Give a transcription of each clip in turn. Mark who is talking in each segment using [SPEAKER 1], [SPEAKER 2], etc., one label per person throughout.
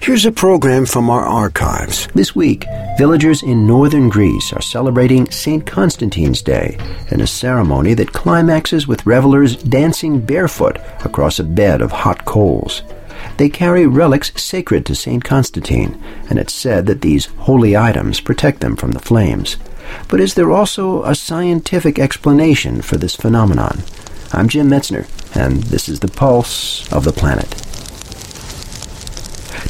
[SPEAKER 1] Here's a program from our archives. This week, villagers in northern Greece are celebrating St. Constantine's Day in a ceremony that climaxes with revelers dancing barefoot across a bed of hot coals. They carry relics sacred to St. Constantine, and it's said that these holy items protect them from the flames. But is there also a scientific explanation for this phenomenon? I'm Jim Metzner, and this is the Pulse of the Planet.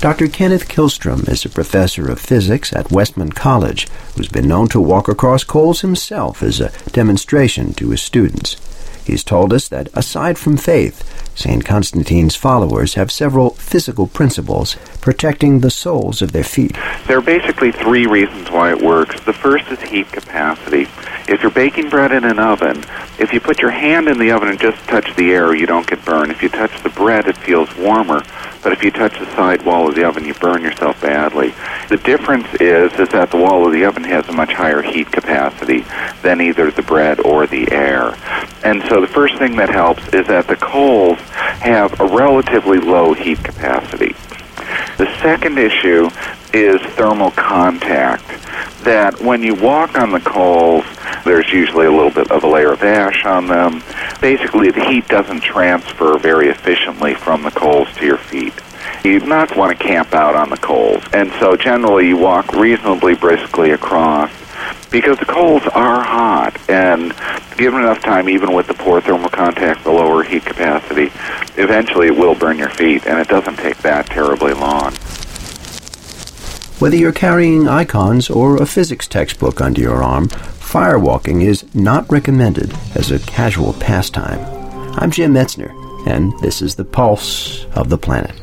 [SPEAKER 1] Dr. Kenneth Kihlstrom is a professor of physics at Westmont College who's been known to walk across coals himself as a demonstration to his students. He's told us that aside from faith, St. Constantine's followers have several physical principles protecting the soles of their feet.
[SPEAKER 2] There are basically three reasons why it works. The first is heat capacity. If you're baking bread in an oven, if you put your hand in the oven and just touch the air, you don't get burned. If you touch the bread, it feels warmer. But if you touch the side wall of the oven, you burn yourself badly. The difference is is that the wall of the oven has a much higher heat capacity than either the bread or the air. And so the first thing that helps is that the coals have a relatively low heat capacity. The second issue is thermal contact. That when you walk on the coals, there's usually a little bit of a layer of ash on them. Basically, the heat doesn't transfer very efficiently from the coals to your feet. You'd not want to camp out on the coals, and so generally you walk reasonably briskly across because the coals are hot, and given enough time, even with the poor thermal contact, the lower heat capacity, eventually it will burn your feet, and it doesn't take that terribly long.
[SPEAKER 1] Whether you're carrying icons or a physics textbook under your arm, firewalking is not recommended as a casual pastime. I'm Jim Metzner, and this is the Pulse of the Planet.